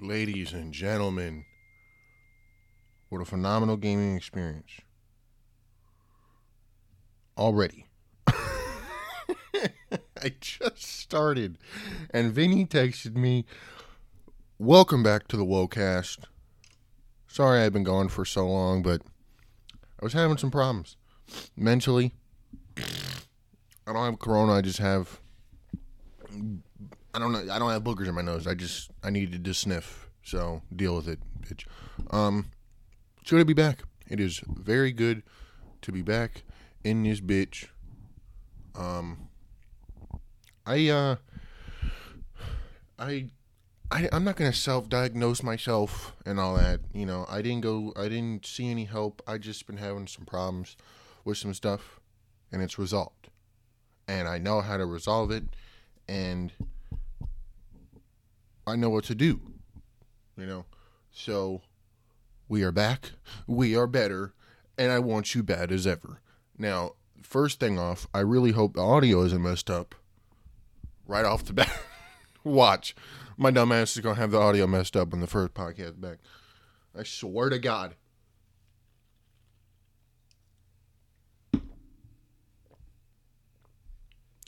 ladies and gentlemen, what a phenomenal gaming experience. Already. I just started, and Vinny texted me, Welcome back to the Wocast. Sorry I've been gone for so long, but I was having some problems. Mentally, I don't have corona, I just have I don't know. I don't have boogers in my nose. I just I needed to sniff. So deal with it, bitch. Um, it's good to be back. It is very good to be back in this bitch. Um, I uh, I. I, I'm not gonna self-diagnose myself and all that. You know, I didn't go. I didn't see any help. I just been having some problems with some stuff, and it's resolved. And I know how to resolve it, and I know what to do. You know, so we are back. We are better, and I want you bad as ever. Now, first thing off, I really hope the audio isn't messed up. Right off the bat, watch my dumb ass is gonna have the audio messed up in the first podcast back. I swear to God.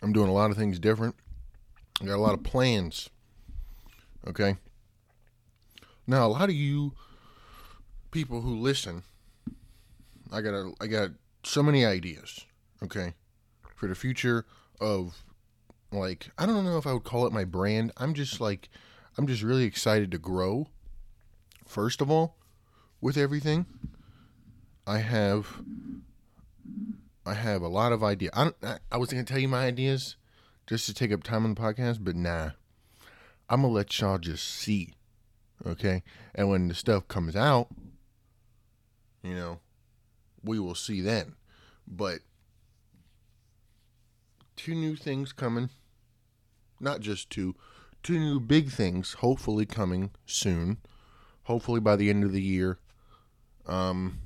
I'm doing a lot of things different. I got a lot of plans. Okay. Now, a lot of you people who listen, I got I got so many ideas. Okay, for the future of like I don't know if I would call it my brand. I'm just like I'm just really excited to grow. First of all, with everything, I have I have a lot of ideas. I, I was going to tell you my ideas just to take up time on the podcast, but nah. I'm to let y'all just see. Okay? And when the stuff comes out, you know, we will see then. But two new things coming. Not just two, two new big things hopefully coming soon. Hopefully by the end of the year. Um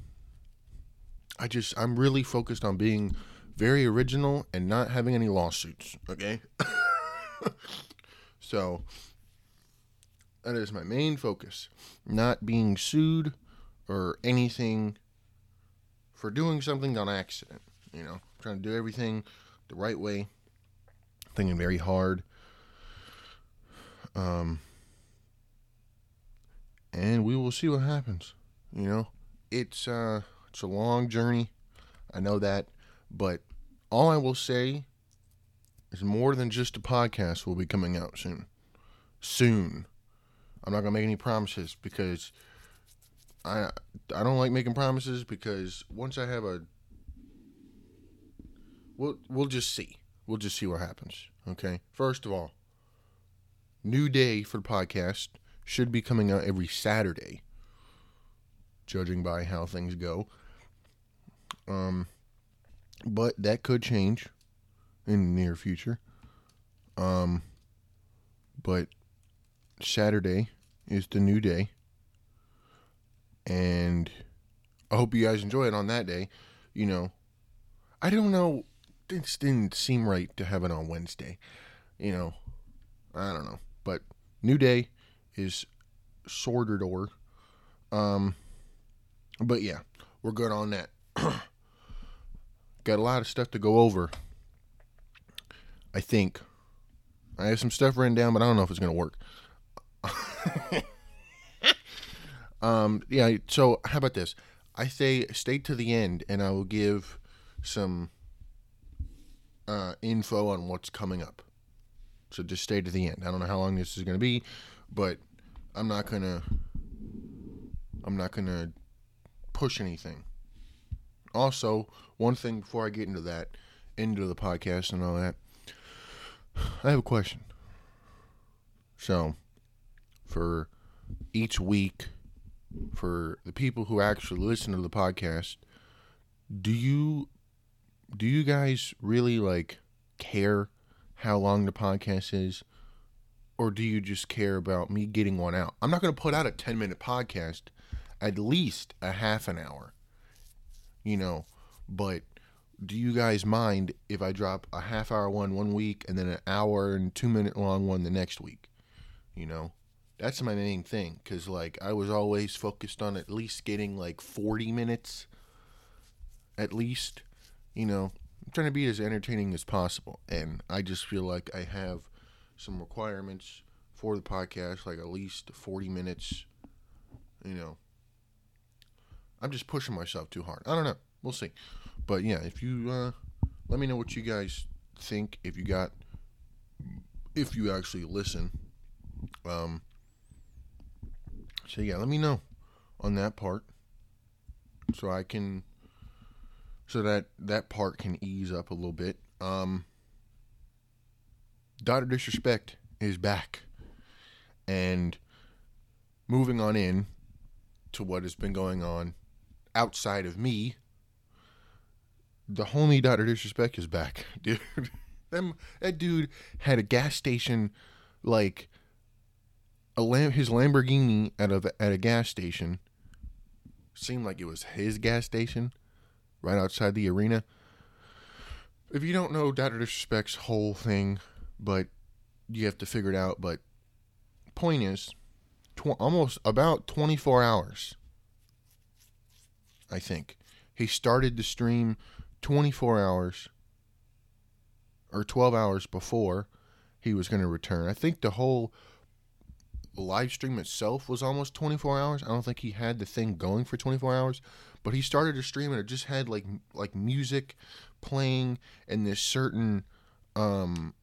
I just I'm really focused on being very original and not having any lawsuits, okay? so that is my main focus. Not being sued or anything for doing something on accident, you know. trying to do everything the right way. Thinking very hard. Um and we will see what happens, you know. It's uh it's a long journey. I know that. But all I will say is more than just a podcast will be coming out soon. Soon. I'm not to make any promises because I I don't like making promises because once I have a we'll we'll just see. We'll just see what happens. Okay? First of all, new day for the podcast should be coming out every Saturday, judging by how things go. Um, but that could change in the near future. Um, but Saturday is the new day, and I hope you guys enjoy it on that day. You know, I don't know. This didn't seem right to have it on Wednesday. You know, I don't know. But new day is sorted or. Um, but yeah, we're good on that. Got a lot of stuff to go over. I think. I have some stuff written down, but I don't know if it's to work. um, yeah, so how about this? I say stay to the end and I will give some uh, info on what's coming up. So just stay to the end. I don't know how long this is going to be, but I'm not to I'm not to push anything. Also, one thing before I get into that, into the podcast and all that, I have a question. So, for each week, for the people who actually listen to the podcast, do you do you guys really like care how long the podcast is? Or do you just care about me getting one out? I'm not going to put out a 10 minute podcast, at least a half an hour you know. But do you guys mind if I drop a half hour one one week and then an hour and two minute long one the next week? You know, That's my main thing because like I was always focused on at least getting like 40 minutes, at least. You know, I'm trying to be as entertaining as possible, and I just feel like I have some requirements for the podcast, like at least 40 minutes. You know, I'm just pushing myself too hard. I don't know. We'll see. But yeah, if you uh, let me know what you guys think, if you got, if you actually listen. Um, so yeah, let me know on that part, so I can, so that that part can ease up a little bit. Um, Dr. Disrespect is back, and moving on in to what has been going on outside of me. The homie Dr. Disrespect is back, dude. Them that dude had a gas station like a lam- his Lamborghini at a at a gas station seemed like it was his gas station right outside the arena. If you don't know Dr. Disrespect's whole thing, but you have to figure it out. But point is, tw- almost about 24 hours, I think. He started the stream 24 hours or 12 hours before he was going to return. I think the whole live stream itself was almost 24 hours. I don't think he had the thing going for 24 hours, but he started a stream and it just had like like music playing and this certain um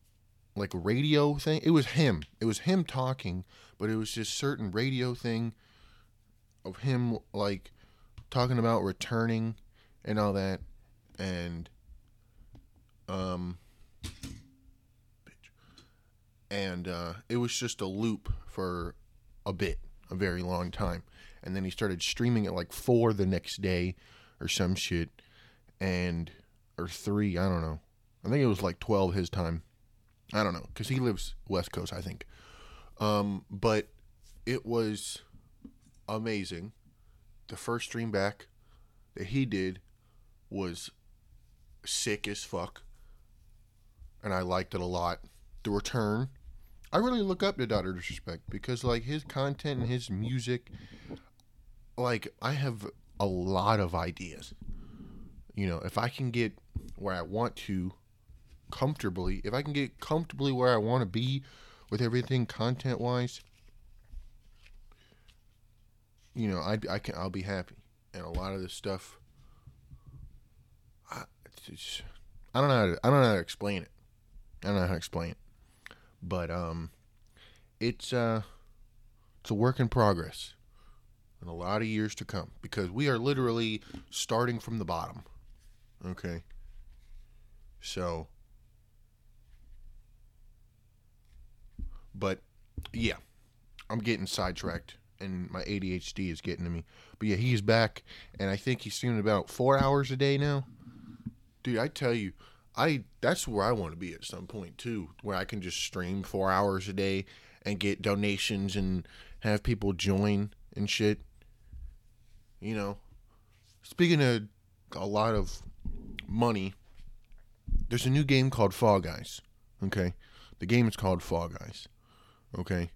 like radio thing. It was him. It was him talking, but it was just certain radio thing of him like talking about returning and all that and um and uh, it was just a loop for a bit, a very long time. And then he started streaming at like four the next day or some shit, and or three, I don't know. I think it was like twelve his time. I don't know because he lives West Coast, I think. Um, but it was amazing. The first stream back that he did was sick as fuck, and I liked it a lot. The return I really look up to Dr. Disrespect because like his content and his music, like I have a lot of ideas. You know, if I can get where I want to comfortably, if I can get comfortably where I want to be with everything content wise, you know, I, I can I'll be happy. And a lot of this stuff, I, just, I don't know how to, I don't know how to explain it. I don't know how to explain it but um, it's uh, it's a work in progress, and a lot of years to come because we are literally starting from the bottom. Okay. So, but yeah, I'm getting sidetracked and my ADHD is getting to me. But yeah, he's back, and I think he's streaming about four hours a day now. Dude, I tell you, I that's where I want to be at some point too, where I can just stream four hours a day and get donations and have people join and shit. You know, speaking of a lot of money, there's a new game called Fall Guys. Okay, the game is called Fall Guys. Okay,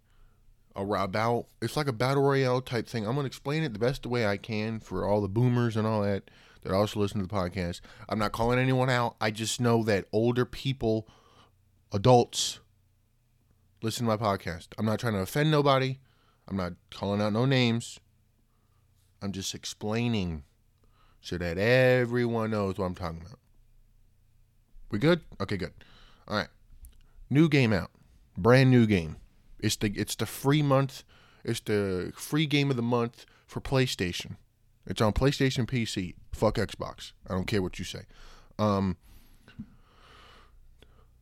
about it's like a battle royale type thing. I'm gonna explain it the best way I can for all the boomers and all that that also listen to the podcast. I'm not calling anyone out. I just know that older people, adults, listen to my podcast. I'm not trying to offend nobody. I'm not calling out no names. I'm just explaining so that everyone knows what I'm talking about. We good? Okay, good. All right. New game out. Brand new game. It's the it's the free month. It's the free game of the month for PlayStation. It's on PlayStation PC. Fuck Xbox. I don't care what you say. Um,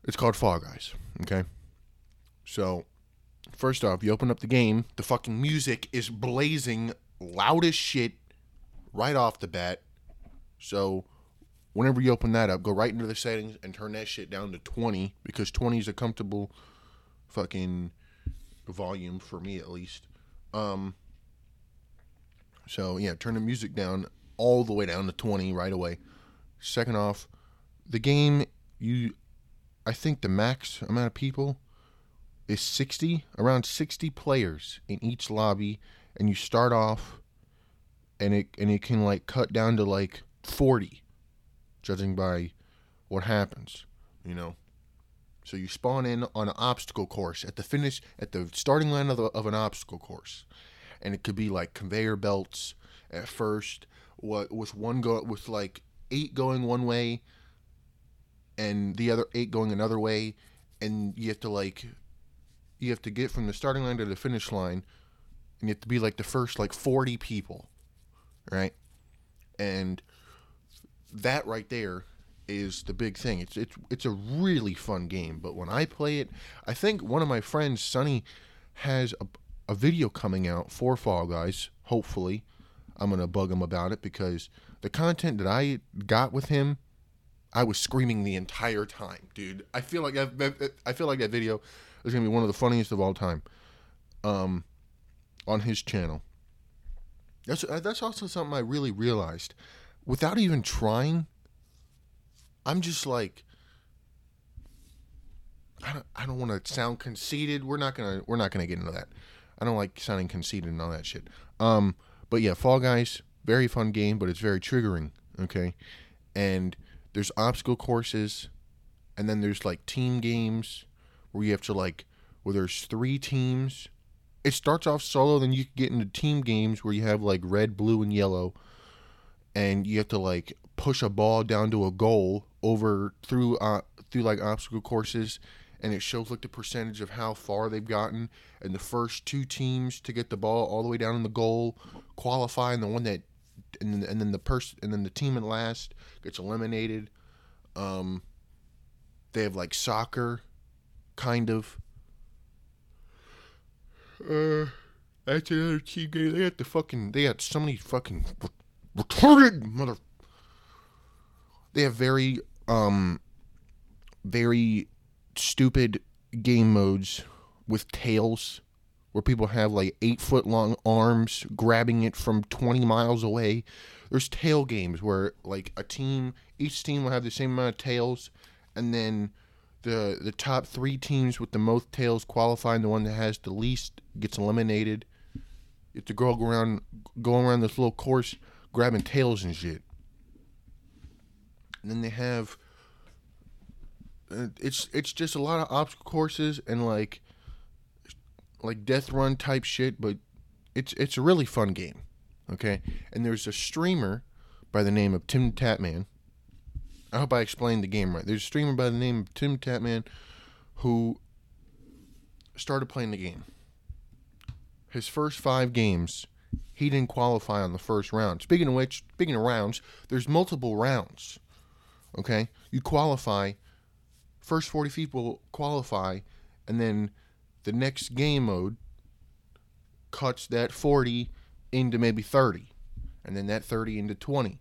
it's called Fall Guys. Okay. So, first off, you open up the game. The fucking music is blazing loud as shit right off the bat. So, whenever you open that up, go right into the settings and turn that shit down to 20 because 20 is a comfortable fucking volume for me at least. Um, so yeah, turn the music down all the way down to 20 right away. Second off, the game you I think the max amount of people is 60 around 60 players in each lobby and you start off and it and it can like cut down to like 40 judging by what happens, you know. So you spawn in on an obstacle course at the finish at the starting line of, the, of an obstacle course, and it could be like conveyor belts at first. What with one go with like eight going one way, and the other eight going another way, and you have to like you have to get from the starting line to the finish line, and you have to be like the first like forty people, right? And that right there is the big thing. It's it's it's a really fun game. But when I play it, I think one of my friends, Sonny, has a, a video coming out for Fall Guys. Hopefully, I'm gonna bug him about it because the content that I got with him, I was screaming the entire time, dude. I feel like that, I feel like that video is gonna be one of the funniest of all time. Um, on his channel. That's that's also something I really realized, without even trying I'm just like I don't I don't want to sound conceited. We're not gonna we're not gonna get into that. I don't like sounding conceited and all that shit. Um, but yeah, Fall Guys, very fun game, but it's very triggering. Okay, and there's obstacle courses, and then there's like team games where you have to like where there's three teams. It starts off solo, then you get into team games where you have like red, blue, and yellow, and you have to like push a ball down to a goal over through uh, through like obstacle courses and it shows like the percentage of how far they've gotten. And the first two teams to get the ball all the way down in the goal qualify and the one that and then, and then the person and then the team at last gets eliminated. Um they have like soccer kind of. Uh that's another team game. They had the fucking they had so many fucking retarded mother they have very um very stupid game modes with tails where people have like eight foot long arms grabbing it from 20 miles away. There's tail games where like a team each team will have the same amount of tails and then the the top three teams with the most tails qualify and the one that has the least gets eliminated. You have to go around going around this little course grabbing tails and shit. And then they have it's it's just a lot of obstacle courses and like like death run type shit, but it's it's a really fun game. Okay, and there's a streamer by the name of Tim Tatman. I hope I explained the game right. There's a streamer by the name of Tim Tatman who started playing the game. His first five games, he didn't qualify on the first round. Speaking of which, speaking of rounds, there's multiple rounds. Okay, you qualify. First 40 people qualify, and then the next game mode cuts that 40 into maybe 30, and then that 30 into 20,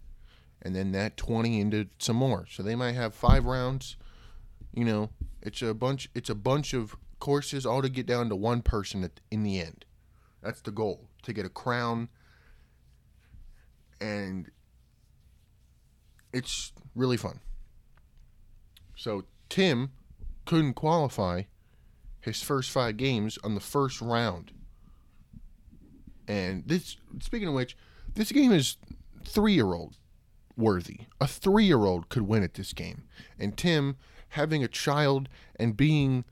and then that 20 into some more. So they might have five rounds. You know, it's a bunch. It's a bunch of courses all to get down to one person at, in the end. That's the goal to get a crown. And it's really fun. So Tim couldn't qualify his first five games on the first round. And this, speaking of which, this game is three year old worthy. A three year old could win at this game. And Tim, having a child and being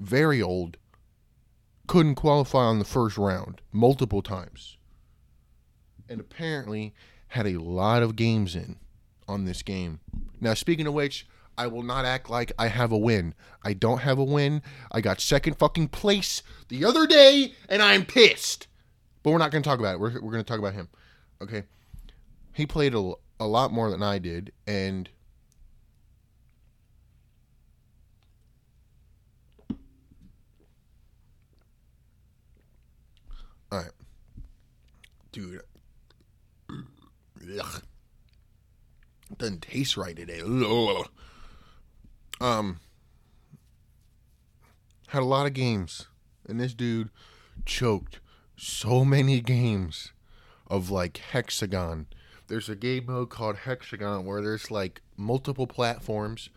very old, couldn't qualify on the first round multiple times. And apparently had a lot of games in on this game. Now, speaking of which, I will not act like I have a win. I don't have a win. I got second fucking place the other day, and I'm pissed. But we're not going to talk about it. We're, we're going to talk about him. Okay? He played a, a lot more than I did, and. Alright. Dude. Ugh doesn't taste right today. Um, had a lot of games, and this dude choked so many games of like Hexagon. There's a game mode called Hexagon where there's like multiple platforms,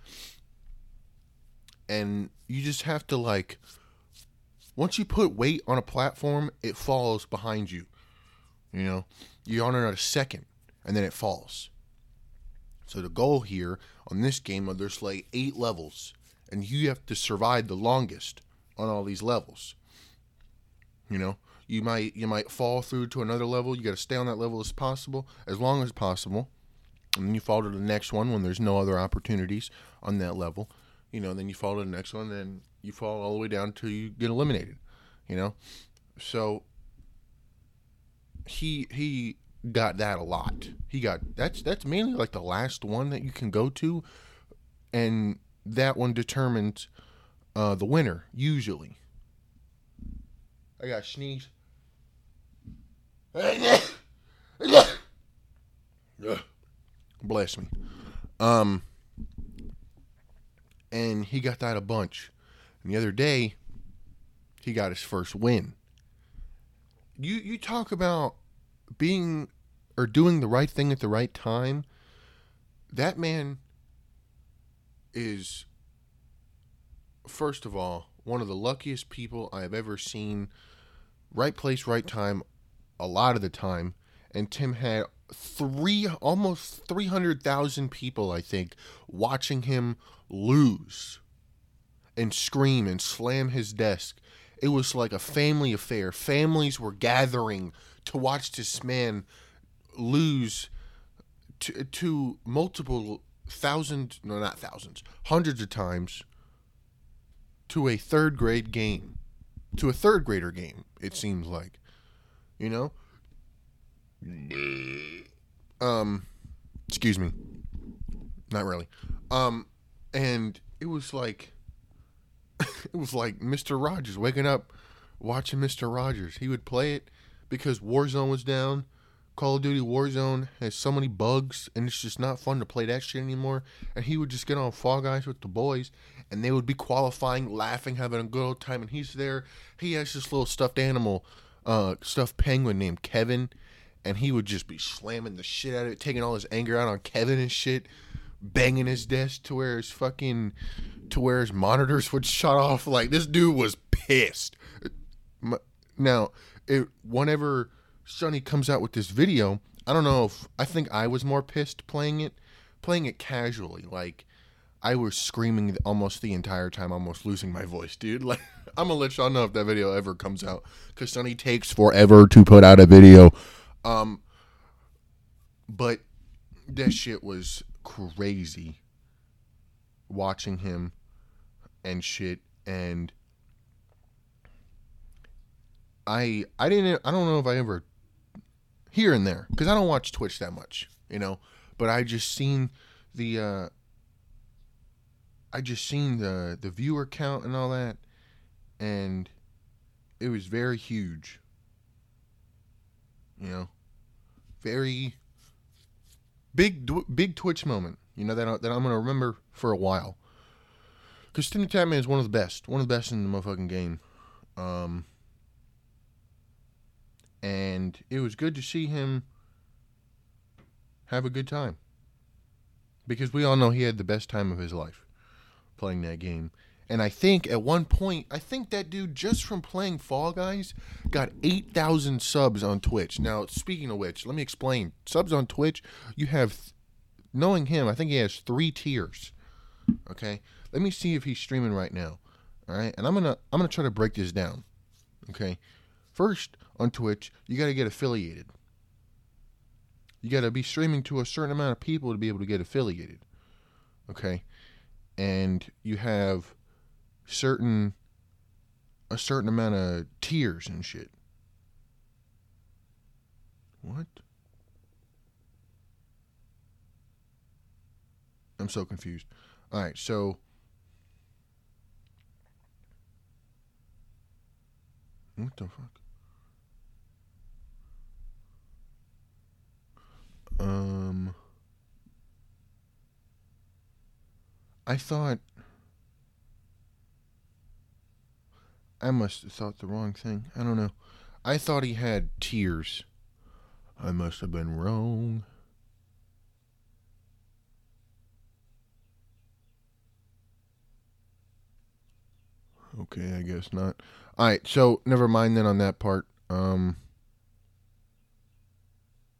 and you just have to like once you put weight on a platform, it falls behind you. You know, you're on it a second, and then it falls. So the goal here on this game, are there's like eight levels, and you have to survive the longest on all these levels. You know, you might you might fall through to another level. You got to stay on that level as possible, as long as possible, and then you fall to the next one when there's no other opportunities on that level. You know, then you fall to the next one, then you fall all the way down until you get eliminated. You know, so he he got that a lot. He got that's that's mainly like the last one that you can go to, and that one determines uh, the winner usually. I got sneeze. Bless me. Um, and he got that a bunch. And the other day, he got his first win. You you talk about being or doing the right thing at the right time. That man is first of all one of the luckiest people I have ever seen. Right place, right time, a lot of the time. And Tim had three, almost three hundred thousand people, I think, watching him lose and scream and slam his desk. It was like a family affair. Families were gathering to watch this man lose to, to multiple thousands, no, not thousands, hundreds of times to a third grade game, to a third grader game, it seems like. You know? Um, excuse me. Not really. Um, and it was like, it was like Mr. Rogers waking up watching Mr. Rogers. He would play it because Warzone was down. Call of Duty Warzone has so many bugs, and it's just not fun to play that shit anymore. And he would just get on Fall Guys with the boys, and they would be qualifying, laughing, having a good old time. And he's there. He has this little stuffed animal, uh, stuffed penguin named Kevin, and he would just be slamming the shit out of it, taking all his anger out on Kevin and shit, banging his desk to where his fucking, to where his monitors would shut off. Like this dude was pissed. Now, it whenever Sonny comes out with this video, I don't know if I think I was more pissed playing it, playing it casually. Like I was screaming almost the entire time, almost losing my voice, dude. Like I'm gonna let y'all know if that video ever comes out, cause Sonny takes forever to put out a video. Um, but that shit was crazy. Watching him and shit, and I I didn't I don't know if I ever here and there because I don't watch Twitch that much, you know. But I just seen the uh, I just seen the the viewer count and all that, and it was very huge. You know, very big big Twitch moment. You know that I, that I'm gonna remember for a while. Because Timmy Tatman is one of the best, one of the best in the motherfucking game. Um, and it was good to see him have a good time because we all know he had the best time of his life playing that game. And I think at one point, I think that dude just from playing Fall Guys got 8,000 subs on Twitch. Now, speaking of which, let me explain. Subs on Twitch, you have, knowing him, I think he has three tiers. Okay? Let me see if he's streaming right now. All right? And I'm going to I'm going to try to break this down. Okay? First, on Twitch, you got to get affiliated. You got to be streaming to a certain amount of people to be able to get affiliated. Okay? And you have certain a certain amount of tiers and shit. What? I'm so confused. All right, so what the fuck? Um, I thought I must have thought the wrong thing. I don't know. I thought he had tears. I must have been wrong. Okay, I guess not. All right, so never mind then on that part. Um,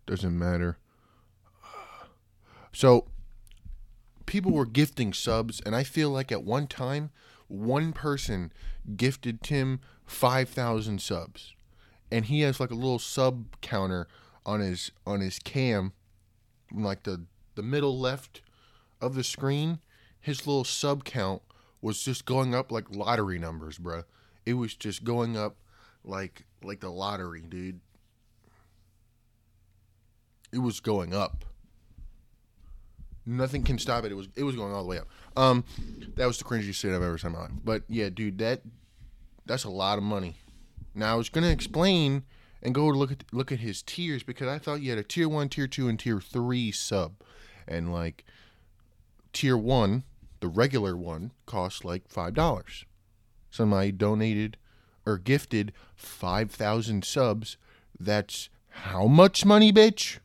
doesn't matter. So people were gifting subs, and I feel like at one time, one person gifted Tim five thousand subs, and he has like a little sub counter on his on his cam, like the the middle left of the screen. His little sub count was just going up like lottery numbers, bruh. It was just going up like like the lottery, dude. It was going up. Nothing can stop it. It was it was going all the way up. Um, that was the cringiest shit I've ever seen in my life. But yeah, dude, that that's a lot of money. Now I was gonna explain and go look at look at his tiers because I thought you had a tier one, tier two, and tier three sub, and like tier one, the regular one, costs like five dollars. Somebody donated or gifted five thousand subs. That's how much money, bitch?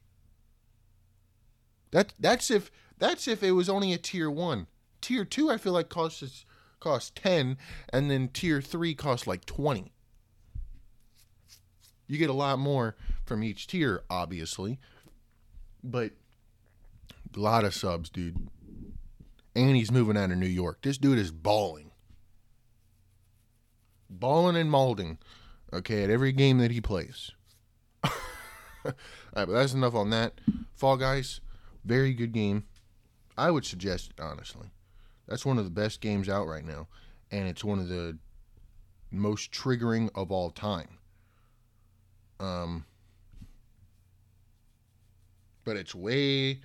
That that's if that's if it was only a tier one. Tier two, I feel like costs costs ten, and then tier three costs like twenty. You get a lot more from each tier, obviously, but a lot of subs, dude. And he's moving out of New York. This dude is balling, balling and molding. Okay, at every game that he plays. All right, but that's enough on that. Fall Guys, very good game. I would suggest it, honestly. That's one of the best games out right now, and it's one of the most triggering of all time. Um, but it's way.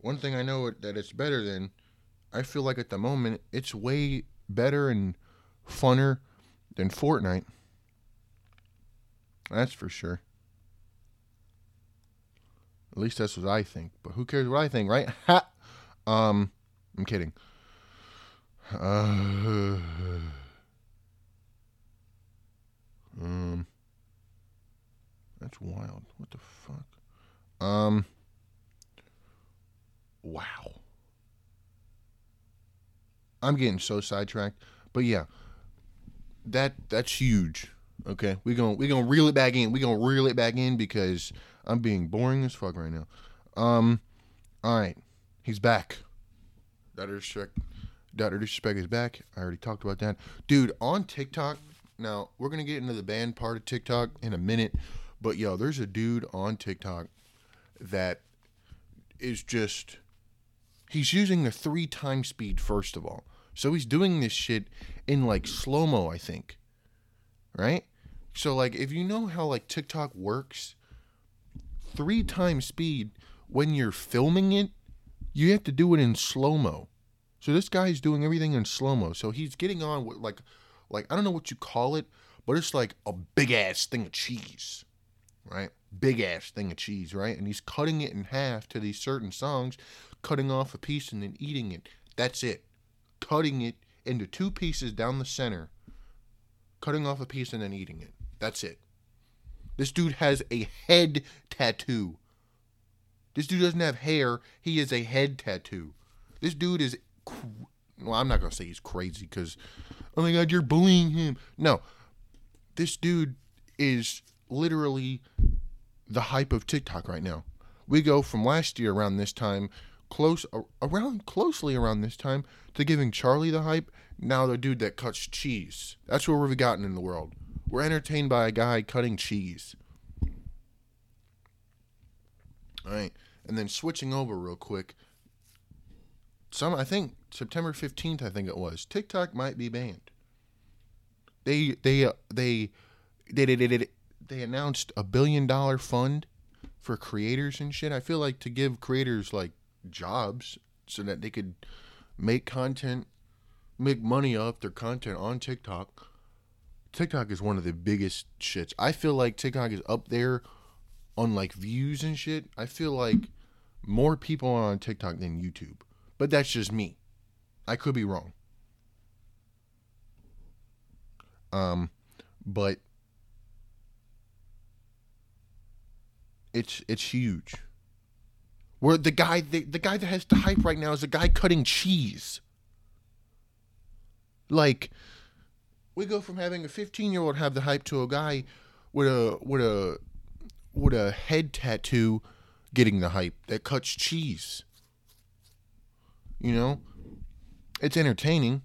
One thing I know that it's better than. I feel like at the moment it's way better and funner than Fortnite. That's for sure. At least that's what I think. But who cares what I think, right? Ha! Um, I'm kidding. Uh, um, that's wild. What the fuck? Um, wow. I'm getting so sidetracked, but yeah, that that's huge. Okay, we gonna we gonna reel it back in. We gonna reel it back in because I'm being boring as fuck right now. Um, all right, he's back. Dr. Disrespect, Dr. Disrespect is back. I already talked about that, dude. On TikTok, now we're gonna get into the band part of TikTok in a minute, but yo, there's a dude on TikTok that is just he's using the three times speed first of all. So he's doing this shit in like slow mo, I think. Right? So like if you know how like TikTok works, three times speed when you're filming it, you have to do it in slow mo. So this guy's doing everything in slow mo. So he's getting on with like like I don't know what you call it, but it's like a big ass thing of cheese. Right? Big ass thing of cheese, right? And he's cutting it in half to these certain songs, cutting off a piece and then eating it. That's it cutting it into two pieces down the center, cutting off a piece and then eating it. That's it. This dude has a head tattoo. This dude doesn't have hair. He is a head tattoo. This dude is. Well, I'm not going to say he's crazy because, oh my God, you're bullying him. No. This dude is literally the hype of TikTok right now. We go from last year around this time close around closely around this time to giving Charlie the hype. Now the dude that cuts cheese. That's where we've gotten in the world. We're entertained by a guy cutting cheese. All right, and then switching over real quick. Some I think September fifteenth. I think it was TikTok might be banned. They they uh, they they they, they, they, they announced a billion dollar fund for creators and shit. I feel like to give creators like jobs so that they could make content, make money off their content on TikTok. TikTok is one of the biggest shits. I feel like TikTok is up there on like views and shit. I feel like more people are on TikTok than YouTube. But that's just me. I could be wrong. Um but it's it's huge. Where the guy the, the guy that has the hype right now is a guy cutting cheese. Like we go from having a 15 year old have the hype to a guy with a with a with a head tattoo getting the hype that cuts cheese. You know, it's entertaining,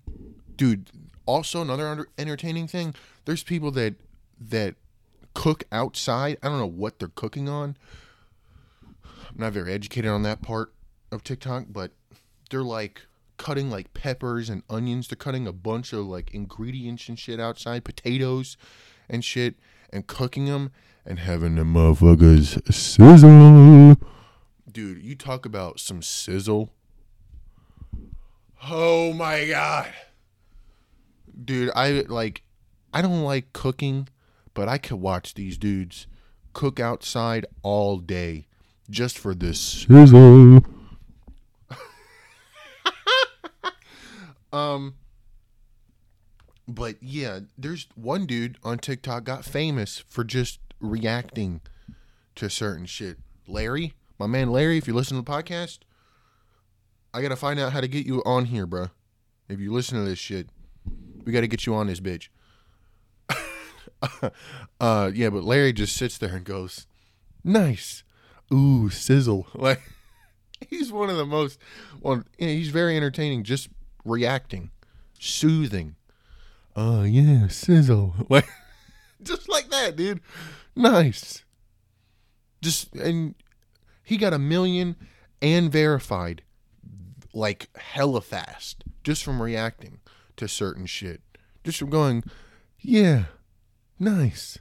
dude. Also, another under- entertaining thing. There's people that that cook outside. I don't know what they're cooking on. I'm not very educated on that part of TikTok, but they're like cutting like peppers and onions. They're cutting a bunch of like ingredients and shit outside, potatoes and shit, and cooking them and having the motherfuckers sizzle. Dude, you talk about some sizzle. Oh my god. Dude, I like I don't like cooking, but I could watch these dudes cook outside all day just for this sizzle. um but yeah, there's one dude on TikTok got famous for just reacting to certain shit. Larry, my man Larry, if you listen to the podcast, I gotta find out how to get you on here, bro. If you listen to this shit, we gotta get you on this bitch. uh, yeah, but Larry just sits there and goes, "Nice, ooh, sizzle." Like he's one of the most. Well, yeah, he's very entertaining. Just reacting, soothing. Oh yeah, sizzle. Like just like that, dude. Nice. Just and he got a million and verified like hella fast just from reacting to certain shit. Just from going, yeah, nice.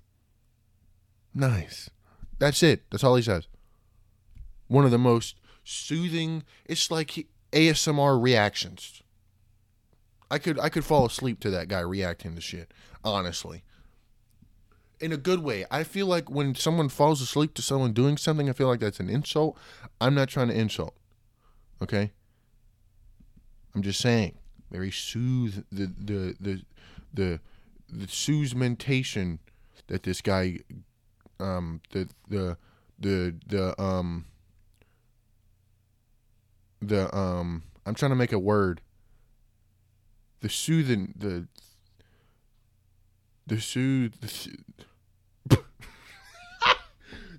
Nice. That's it. That's all he says. One of the most soothing, it's like ASMR reactions. I could I could fall asleep to that guy reacting to shit, honestly. In a good way. I feel like when someone falls asleep to someone doing something, I feel like that's an insult. I'm not trying to insult. Okay? I'm just saying. Very soothe the the the the the soothementation that this guy um the the the the um the um I'm trying to make a word the soothing the the soothe the,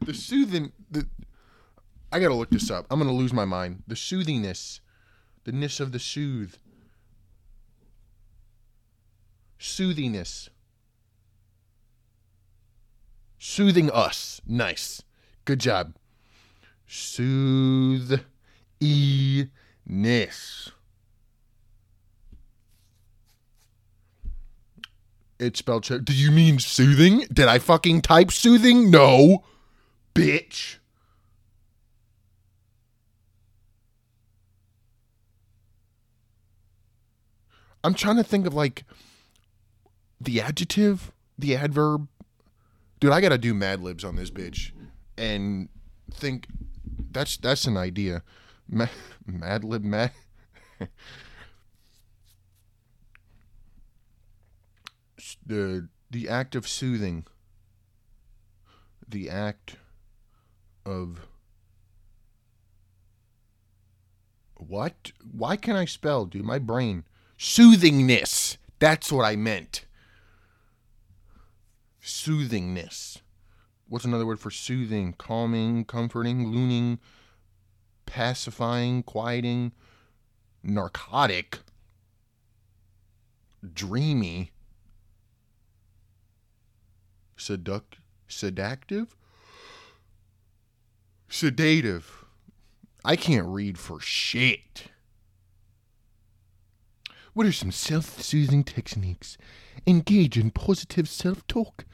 the soothing the I gotta look this up. I'm gonna lose my mind. The soothiness, the ness of the soothe, soothiness, soothing us. Nice, good job. Soothe, e ness. It's spelled check. Do you mean soothing? Did I fucking type soothing? No, bitch. I'm trying to think of like the adjective, the adverb. Dude, I gotta do Mad Libs on this bitch, and think that's that's an idea. Ma- Mad Lib, Mad. the the act of soothing. The act of what? Why can't I spell, dude? My brain soothingness. That's what I meant. Soothingness. What's another word for soothing? Calming, comforting, looning, pacifying, quieting, narcotic, dreamy, seduct, seductive, sedative. I can't read for shit. What are some self soothing techniques? Engage in positive self talk.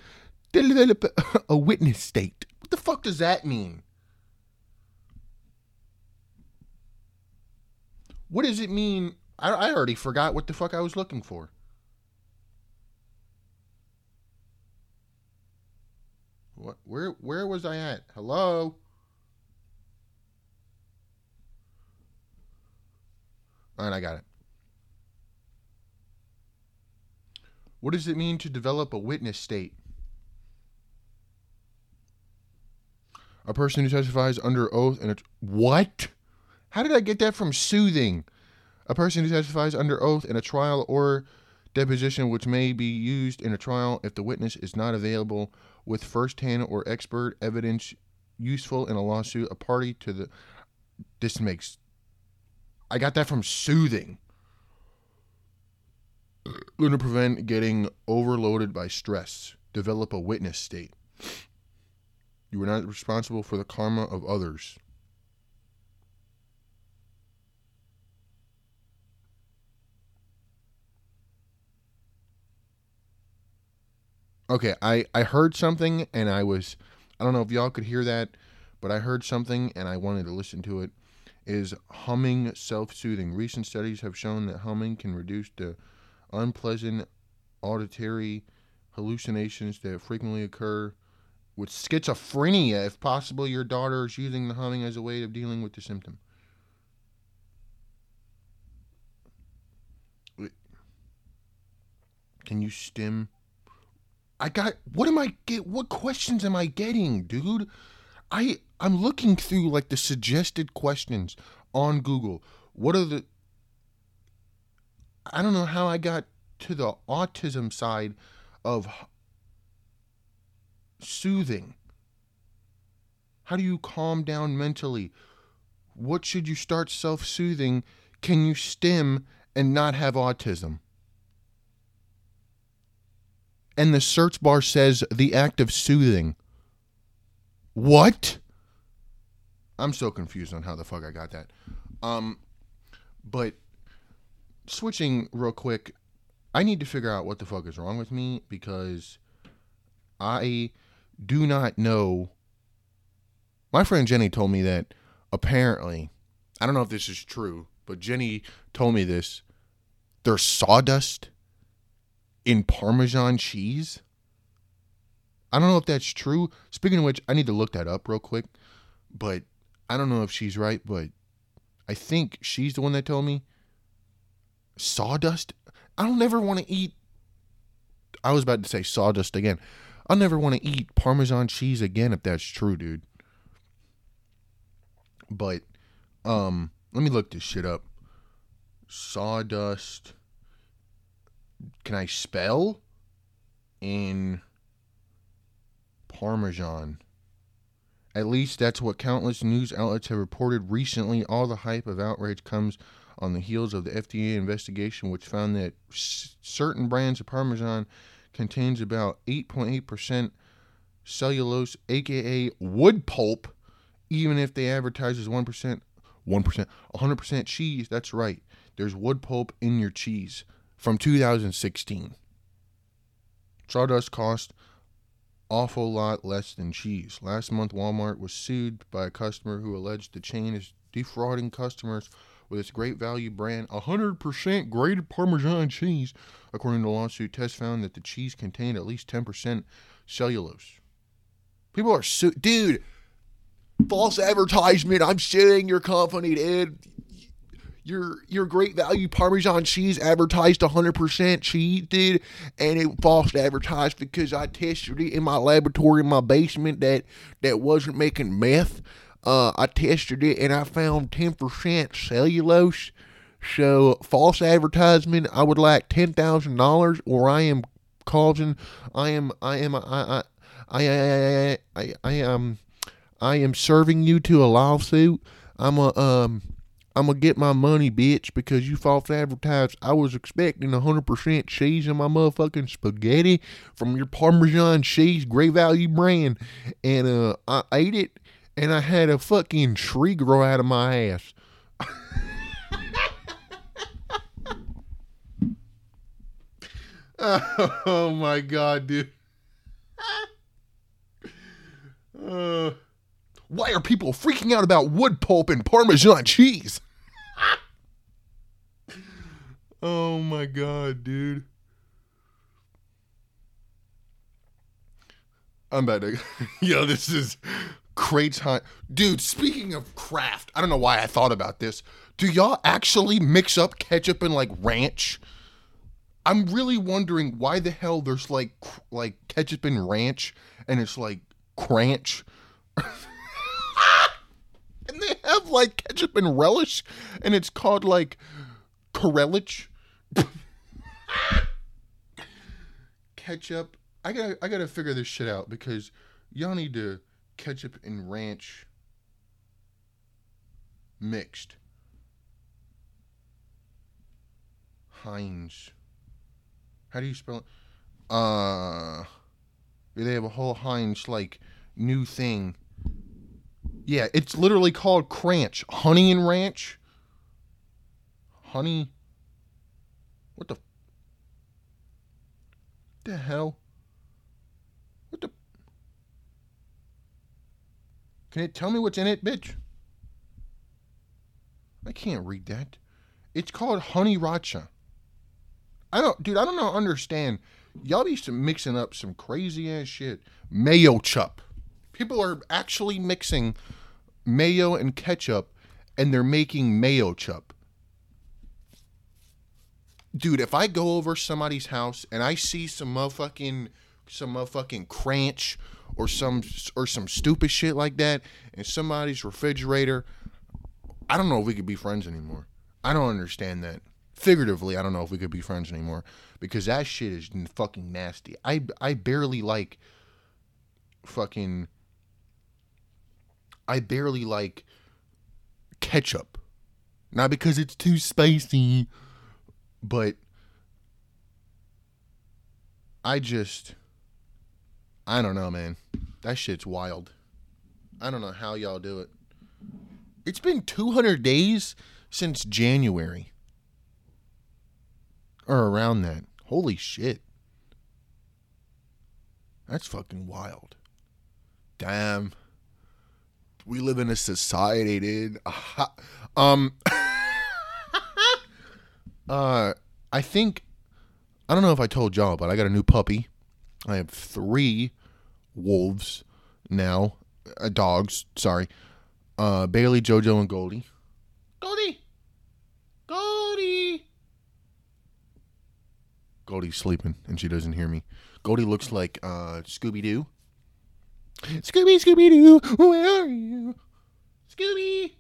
Develop a witness state. What the fuck does that mean? What does it mean? I, I already forgot what the fuck I was looking for. What? Where? Where was I at? Hello. All right, I got it. What does it mean to develop a witness state? A person who testifies under oath and it's what? How did I get that from soothing? A person who testifies under oath in a trial or deposition which may be used in a trial if the witness is not available with first-hand or expert evidence useful in a lawsuit a party to the this makes i got that from soothing. Going to prevent getting overloaded by stress. Develop a witness state. You are not responsible for the karma of others. Okay, I I heard something and I was I don't know if y'all could hear that, but I heard something and I wanted to listen to it. Is humming self-soothing? Recent studies have shown that humming can reduce the unpleasant auditory hallucinations that frequently occur with schizophrenia. If possible, your daughter is using the humming as a way of dealing with the symptom. Can you stim I got what am I get what questions am I getting, dude? I I'm looking through like the suggested questions on Google. What are the I don't know how I got to the autism side of soothing. How do you calm down mentally? What should you start self-soothing? Can you stim and not have autism? and the search bar says the act of soothing. What? I'm so confused on how the fuck I got that. Um, but switching real quick, I need to figure out what the fuck is wrong with me because I do not know. My friend Jenny told me that apparently, I don't know if this is true, but Jenny told me this. There's sawdust in Parmesan cheese. I don't know if that's true. Speaking of which, I need to look that up real quick. But I don't know if she's right, but I think she's the one that told me sawdust. I don't ever want to eat. I was about to say sawdust again. I'll never want to eat Parmesan cheese again if that's true, dude. But um, let me look this shit up. Sawdust can I spell in Parmesan? At least that's what countless news outlets have reported recently. All the hype of outrage comes on the heels of the FDA investigation, which found that s- certain brands of Parmesan contains about 8.8% cellulose, aka wood pulp, even if they advertise as 1%, 1%, 100% cheese. That's right. There's wood pulp in your cheese from 2016. Sawdust cost awful lot less than cheese. Last month, Walmart was sued by a customer who alleged the chain is defrauding customers with its great value brand 100% grated Parmesan cheese. According to the lawsuit, tests found that the cheese contained at least 10% cellulose. People are su- dude. False advertisement. I'm suing your company, dude your your great value Parmesan cheese advertised 100% cheese, dude, and it false advertised because I tested it in my laboratory in my basement that that wasn't making meth. Uh, I tested it and I found 10% cellulose. So false advertisement. I would like ten thousand dollars, or I am causing. I am. I am. I. I. I. I. I, I am. I am serving you to a lawsuit. I'm a um I'm gonna get my money, bitch, because you false advertised. I was expecting 100% cheese in my motherfucking spaghetti from your Parmesan cheese, great value brand, and uh, I ate it, and I had a fucking tree grow out of my ass. oh my god, dude. uh, why are people freaking out about wood pulp and Parmesan cheese? Oh my god, dude. I'm to. Yo, this is crates hunt. Dude, speaking of craft, I don't know why I thought about this. Do y'all actually mix up ketchup and like ranch? I'm really wondering why the hell there's like like ketchup and ranch and it's like cranch. and they have like ketchup and relish and it's called like Corellich. ketchup. I gotta I gotta figure this shit out because y'all need to ketchup and ranch mixed. Heinz. How do you spell it? Uh, they have a whole Heinz like new thing. Yeah, it's literally called Cranch, Honey and Ranch. Honey. What the? The hell? What the? Can it tell me what's in it, bitch? I can't read that. It's called Honey Racha. I don't, dude. I don't know. Understand? Y'all be mixing up some crazy ass shit. Mayo chup. People are actually mixing mayo and ketchup, and they're making mayo chup. Dude, if I go over somebody's house and I see some motherfucking some motherfucking cranch or some or some stupid shit like that in somebody's refrigerator, I don't know if we could be friends anymore. I don't understand that. Figuratively, I don't know if we could be friends anymore because that shit is fucking nasty. I I barely like fucking I barely like ketchup. Not because it's too spicy, but I just I don't know, man. That shit's wild. I don't know how y'all do it. It's been 200 days since January. Or around that. Holy shit. That's fucking wild. Damn. We live in a society, dude. um uh I think I don't know if I told y'all, but I got a new puppy. I have 3 wolves now, uh, dogs, sorry. Uh Bailey, Jojo and Goldie. Goldie. Goldie. Goldie's sleeping and she doesn't hear me. Goldie looks like uh, Scooby Doo. Scooby, Scooby Doo, where are you? Scooby,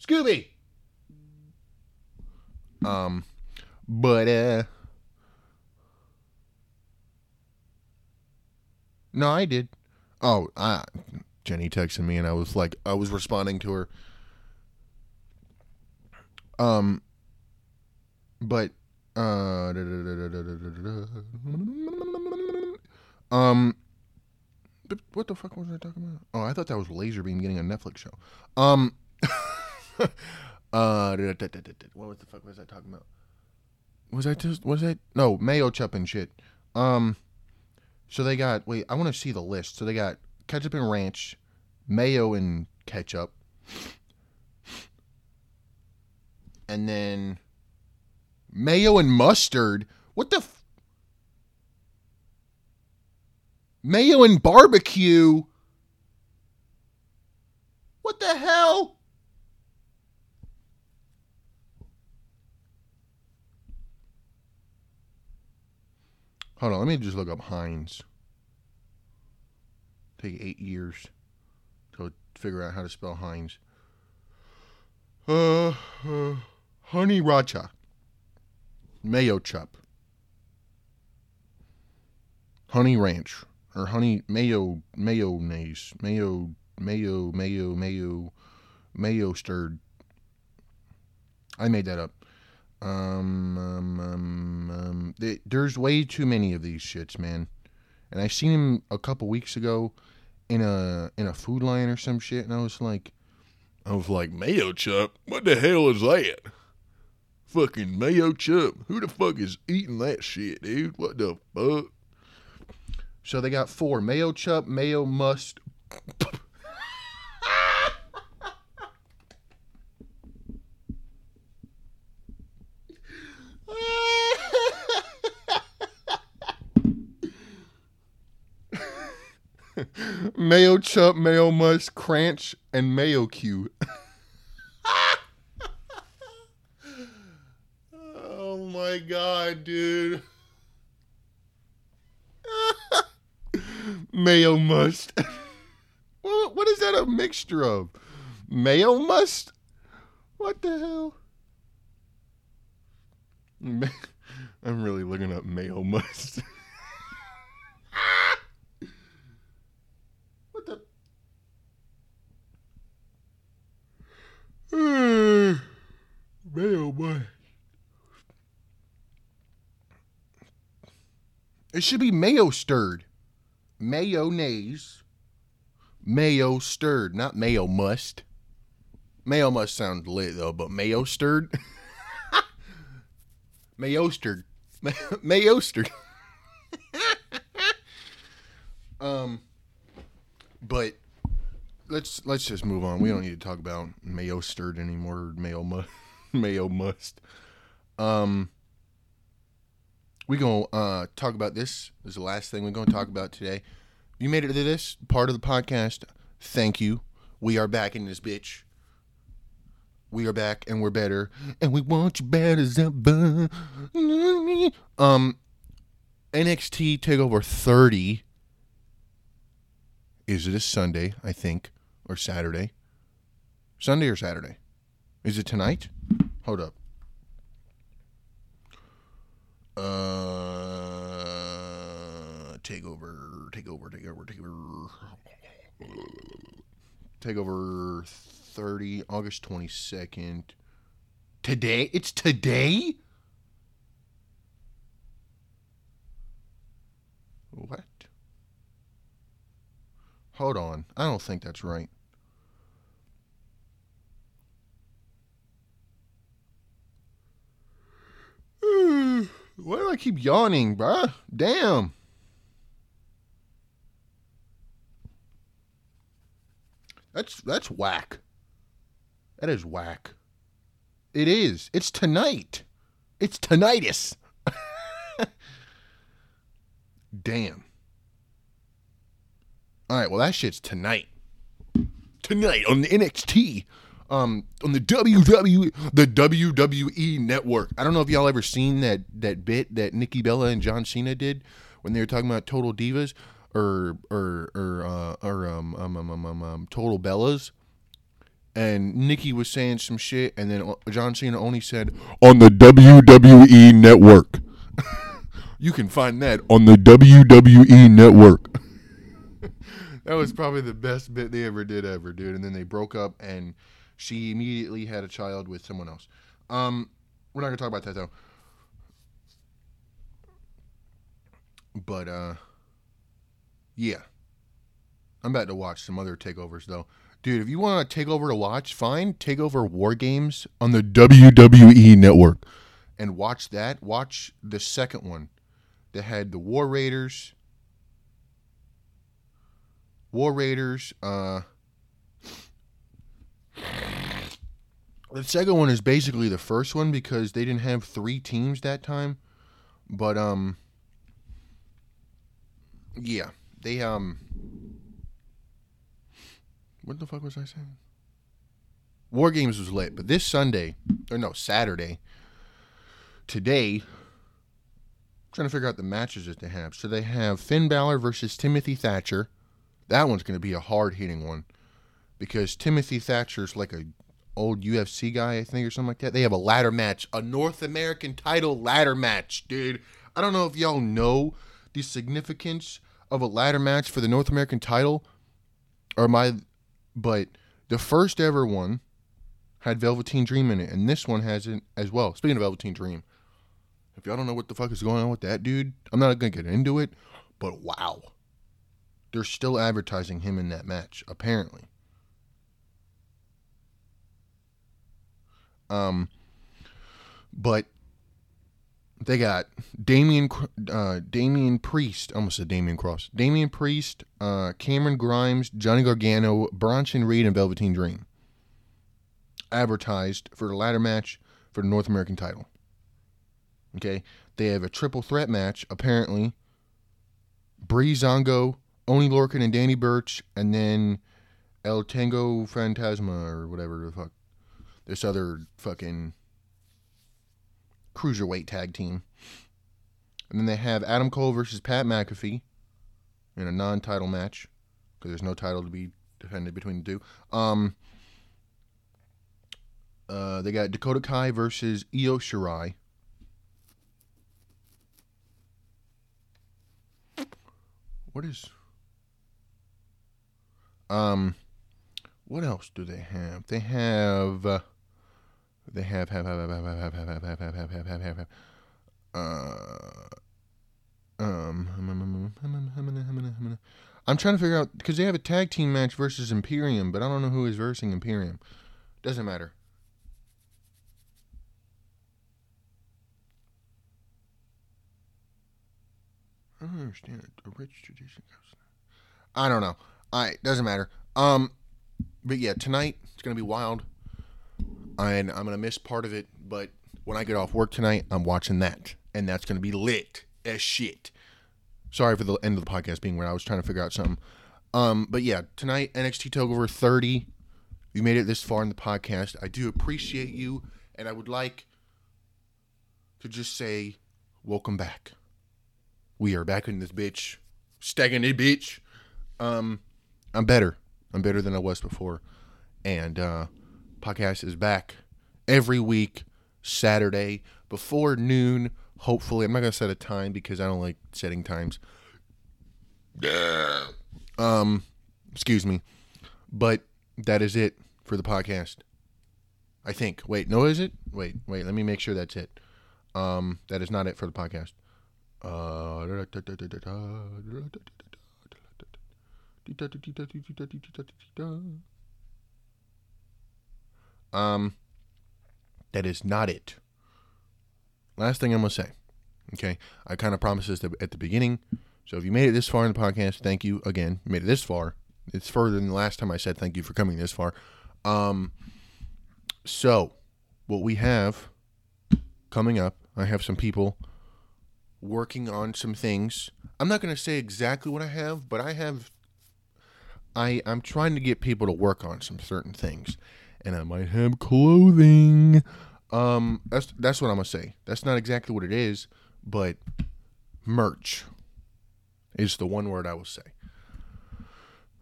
Scooby. Um, but uh, no, I did. Oh, uh, Jenny texted me and I was like, I was responding to her. Um, but uh, um, what the fuck was I talking about? Oh, I thought that was Laserbeam getting a Netflix show. Um, uh, what the fuck was I talking about? Was I just was that no mayo chup and shit? Um, so they got wait, I want to see the list. So they got ketchup and ranch, mayo and ketchup, and then mayo and mustard. What the? F- mayo and barbecue. What the hell? Hold on, let me just look up Heinz. Take eight years to figure out how to spell Heinz. Uh, uh honey racha mayo chup, honey ranch, or honey mayo mayonnaise, mayo mayo mayo mayo mayo stirred. I made that up. Um, um, um, um they, there's way too many of these shits, man. And I seen him a couple weeks ago in a in a food line or some shit, and I was like, I was like, mayo chup. What the hell is that? Fucking mayo chup. Who the fuck is eating that shit, dude? What the fuck? So they got four mayo chup, mayo must. Mayo chup, mayo must, cranch, and mayo Q. oh my god, dude. Mayo must. what, what is that a mixture of? Mayo must? What the hell? I'm really looking up mayo must. Mayo must. It should be mayo stirred. Mayonnaise. Mayo stirred, not mayo must. Mayo must sound lit though, but mayo stirred. mayo stirred. mayo stirred. um, but let's let's just move on. We don't need to talk about mayo stirred anymore. Mayo must. mayo must. Um, we gonna uh, talk about this. This is the last thing we're gonna talk about today. You made it to this part of the podcast. Thank you. We are back in this bitch. We are back and we're better, and we want you better as ever. Um, NXT Takeover 30 is it this Sunday, I think, or Saturday. Sunday or Saturday? Is it tonight? Hold up. Uh, take over, take over, take over, take over. Take over 30, August 22nd. Today? It's today? What? Hold on. I don't think that's right. Hmm, why do I keep yawning, bruh? Damn. That's that's whack. That is whack. It is. It's tonight. It's tinnitus. Damn. All right, well that shit's tonight. Tonight on the NXT um, on the WWE the WWE network. I don't know if y'all ever seen that that bit that Nikki Bella and John Cena did when they were talking about Total Divas or or or uh, or um um, um um um um Total Bellas. And Nikki was saying some shit, and then John Cena only said on the WWE network. you can find that on the WWE network. that was probably the best bit they ever did ever, dude. And then they broke up, and she immediately had a child with someone else. Um, we're not gonna talk about that though. But uh, yeah, I'm about to watch some other takeovers though. Dude, if you want a takeover to watch, fine. Takeover War Games on the WWE Network, and watch that. Watch the second one that had the War Raiders. War Raiders. Uh, the second one is basically the first one because they didn't have three teams that time. But um yeah, they um what the fuck was I saying? War Games was lit, but this Sunday or no, Saturday today I'm trying to figure out the matches that they have. So they have Finn Balor versus Timothy Thatcher. That one's going to be a hard hitting one because Timothy Thatcher's like a old UFC guy, I think, or something like that. They have a ladder match, a North American title ladder match, dude. I don't know if y'all know the significance of a ladder match for the North American title, or my, but the first ever one had Velveteen Dream in it, and this one has it as well. Speaking of Velveteen Dream, if y'all don't know what the fuck is going on with that dude, I'm not gonna get into it, but wow, they're still advertising him in that match apparently. Um, but they got Damian uh, Damian Priest, almost a Damian Cross, Damian Priest, uh, Cameron Grimes, Johnny Gargano, Bronson Reed, and Velveteen Dream advertised for the ladder match for the North American title. Okay, they have a triple threat match apparently. Breezango, Oney Lorcan, and Danny Burch, and then El Tango Fantasma or whatever the fuck this other fucking cruiserweight tag team. And then they have Adam Cole versus Pat McAfee in a non-title match because there's no title to be defended between the two. Um, uh, they got Dakota Kai versus Io Shirai. What is? Um, what else do they have? They have. Uh, They have have have have have have have have have have have have have have uh um I'm trying to figure out because they have a tag team match versus Imperium, but I don't know who is versing Imperium. Doesn't matter. I don't understand it. A rich tradition goes. I don't know. I doesn't matter. Um, but yeah, tonight it's gonna be wild, and I'm gonna miss part of it. But when I get off work tonight, I'm watching that, and that's gonna be lit as shit. Sorry for the end of the podcast being where I was trying to figure out something. Um, but yeah, tonight NXT Takeover 30. You made it this far in the podcast. I do appreciate you, and I would like to just say, welcome back. We are back in this bitch, stacking it, bitch. Um, I'm better. I'm better than I was before, and uh, podcast is back every week, Saturday before noon. Hopefully, I'm not gonna set a time because I don't like setting times. Um, excuse me, but that is it for the podcast. I think. Wait, no, is it? Wait, wait. Let me make sure that's it. Um, that is not it for the podcast. Uh, um, that is not it. Last thing I'm gonna say. Okay, I kind of promised this at the beginning. So if you made it this far in the podcast, thank you again. You made it this far. It's further than the last time I said thank you for coming this far. Um, so what we have coming up, I have some people working on some things. I'm not going to say exactly what I have, but I have I I'm trying to get people to work on some certain things. And I might have clothing. Um that's that's what I'm to say. That's not exactly what it is, but merch is the one word I will say.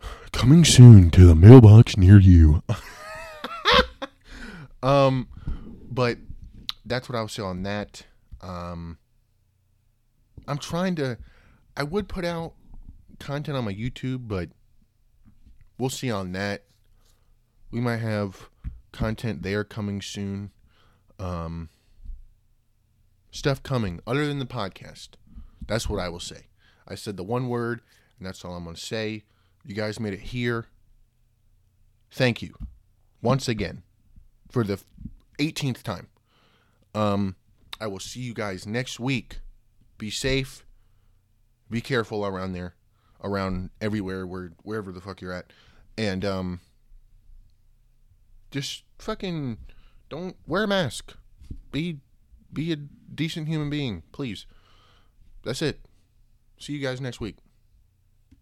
Coming soon to the mailbox near you. um but that's what I will say on that. Um I'm trying to. I would put out content on my YouTube, but we'll see on that. We might have content there coming soon. Um, stuff coming other than the podcast. That's what I will say. I said the one word, and that's all I'm going to say. You guys made it here. Thank you once again for the 18th time. Um, I will see you guys next week be safe. Be careful around there, around everywhere, where wherever the fuck you're at, and um, just fucking don't wear a mask. Be be a decent human being, please. That's it. See you guys next week.